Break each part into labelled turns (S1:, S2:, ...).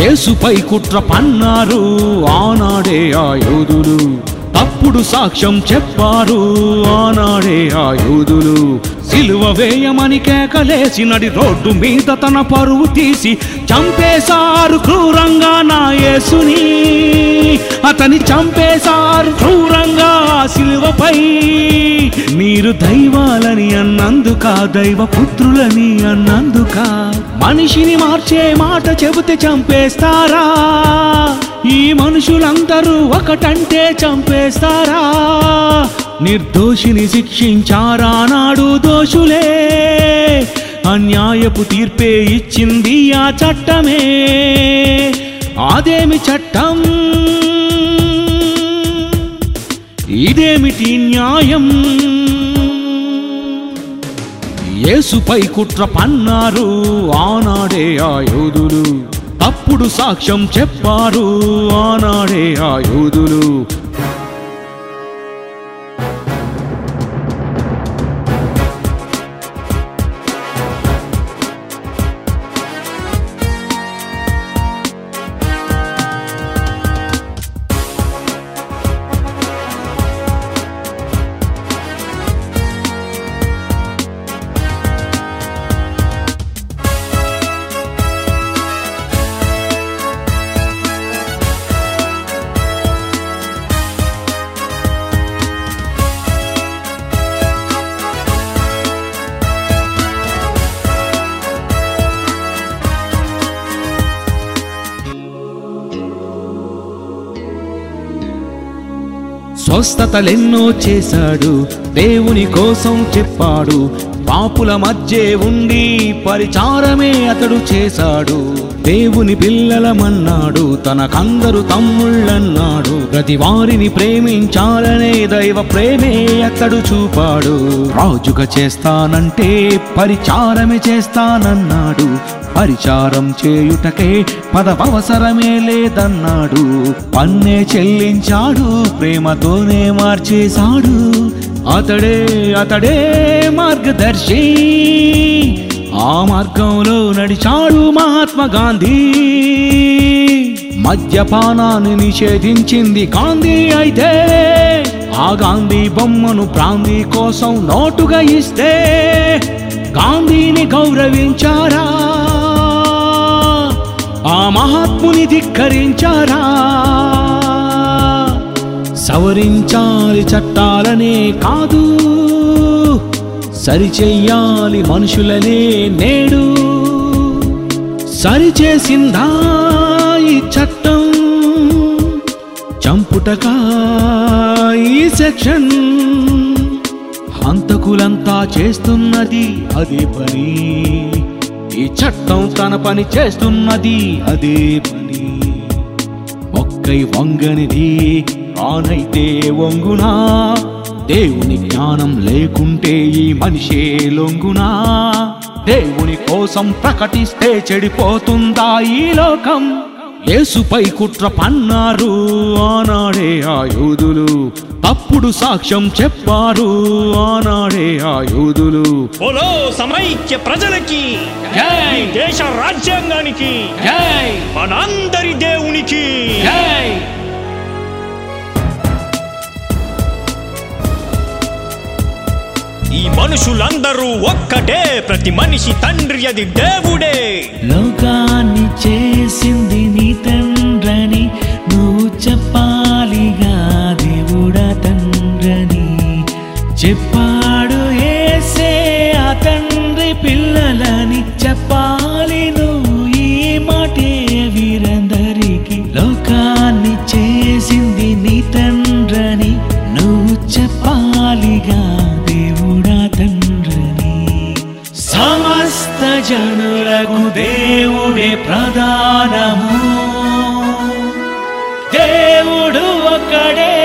S1: యేసుపై కుట్ర పన్నారు. ఆనాడే ఆ యోధులు తప్పుడు సాక్ష్యం చెప్పారు. ఆనాడే ఆ యోధులు సిలువ వేయమని కేకలేసినడి రోడ్డు మీద తన పరువు తీసి చంపేశారు క్రూరంగా నా యేసుని. అతని చంపేశారు క్రూరంగా సిలువపై. మీరు దైవాలని అన్నందుక దైవ పుత్రులని అన్నందుక. మనిషిని మార్చే మాట చెబితే చంపేస్తారా? ఈ మనుషులందరూ ఒకటంటే చంపేస్తారా? నిర్దోషిని శిక్షించారా నాడు దోషులే? అన్యాయపు తీర్పే ఇచ్చింది ఆ చట్టమే. అదేమి చట్టం? ఇదేమిటి న్యాయం? యేసుపై కుట్ర పన్నారు ఆనాడే ఆ యోధులు. తప్పుడు సాక్ష్యం చెప్పారు ఆనాడే ఆ యోధులు. స్వస్థతలెన్నో చేశాడు దేవుని కోసం చెప్పాడు. పాపుల మధ్య ఉండి పరిచారమే అతడు చేశాడు. దేవుని పిల్లలమన్నాడు తనకందరు తమ్ముళ్ళన్నాడు. ప్రతి వారిని ప్రేమించాలనే దైవ ప్రేమే అతడు చూపాడు. రాజుగా చేస్తానంటే పరిచారమే చేస్తానన్నాడు. పరిచారం చేయుటకే పదవసరమే లేదన్నాడు. పన్నే చెల్లించాడు ప్రేమతోనే మార్చేశాడు. అతడే అతడే మార్గదర్శి. ఆ మార్గంలో నడిచాడు మహాత్మా గాంధీ. మద్యపానాన్ని నిషేధించింది గాంధీ అయితే ఆ గాంధీ బొమ్మను ప్రాంతి కోసం నోటుగా ఇస్తే గాంధీని గౌరవించారా? ఆ మహాత్ముని ధిక్కరించారా? సవరించాలి చట్టాలనే కాదు సరిచెయ్యాలి మనుషులనే నేడు సరిచేసిందా ఈ చట్ట చంపుటకా ఈ సెక్షన్. హంతకులంతా చేస్తున్నది అదే పని. ఈ చట్టం తన పని చేస్తున్నది అదే పని. ఒక్కై వంగనిది ఆనైతే వంగునా. దేవుని జ్ఞానం లేకుంటే ఈ మనిషే లొంగునా. దేవుని కోసం ప్రకటిస్తే చెడిపోతుందా ఈ లోకం? యేసుపై కుట్ర పన్నారు. ఆనాడే ఆ యోధులు తప్పుడు సాక్ష్యం చెప్పారు. ఆనాడే ఆ
S2: బోలో సమైక్య ప్రజలకి
S1: జై!
S2: దేశ రాజ్యాంగానికి
S1: జై!
S2: మనందరి దేవునికి.
S1: జై!
S2: ఈ మనుషులందరూ ఒక్కటే ప్రతి మనిషి తండ్రి అది దేవుడే.
S3: లోకాన్ని చేసింది జనులకు దేవుడే ప్రధానము. దేవుడు ఒకడే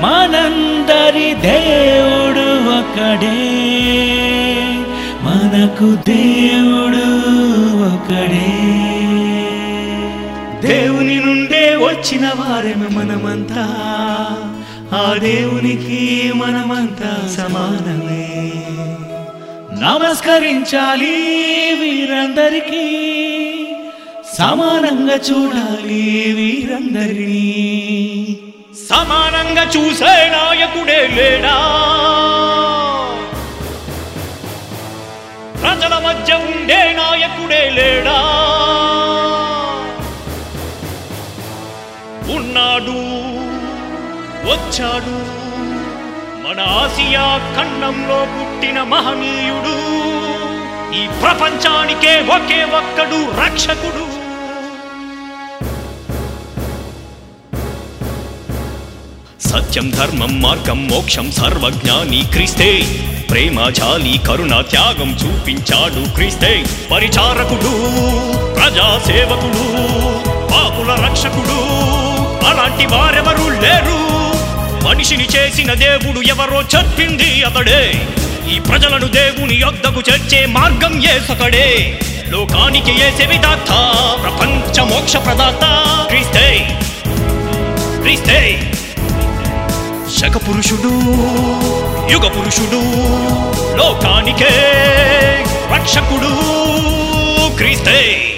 S3: మనందరి దేవుడు ఒకడే మనకు దేవుడు ఒకడే దేవుని నుండే వచ్చిన వారేమే మనమంతా. ఆ దేవునికి మనమంతా సమానమే. నమస్కరించాలి వీరందరికీ. సమానంగా చూడాలి వీరందరినీ.
S2: సమానంగా చూసే నాయకుడే లేడా? ప్రజల మధ్య ఉండే నాయకుడే లేడా? ఉన్నాడు వచ్చాడు. మన ఆసియా ఖండంలో పుట్టిన మహనీయుడు. ఈ ప్రపంచానికే ఒకే ఒక్కడు రక్షకుడు. సత్యం ధర్మం మార్గం మోక్షం సర్వజ్ఞాని క్రీస్తే. ప్రేమ జాలి కరుణ త్యాగం చూపించాడు క్రీస్తే. పరిచారకుడు ప్రజాసేవకుడు పాపుల రక్షకుడు. అలాంటి వారెవరూ లేరు. మనిషిని చేసిన దేవుడు ఎవరో చెప్పింది అతడే. ఈ ప్రజలను దేవుని యొద్దకు చేర్చే మార్గం ఏసకడే. లోకానికి ఏసే విధాత ప్రపంచ మోక్ష ప్రదాత క్రీస్తే. క్రీస్తే. శక పురుషుడు యుగ పురుషుడు లోకానికే రక్షకుడు క్రీస్తే.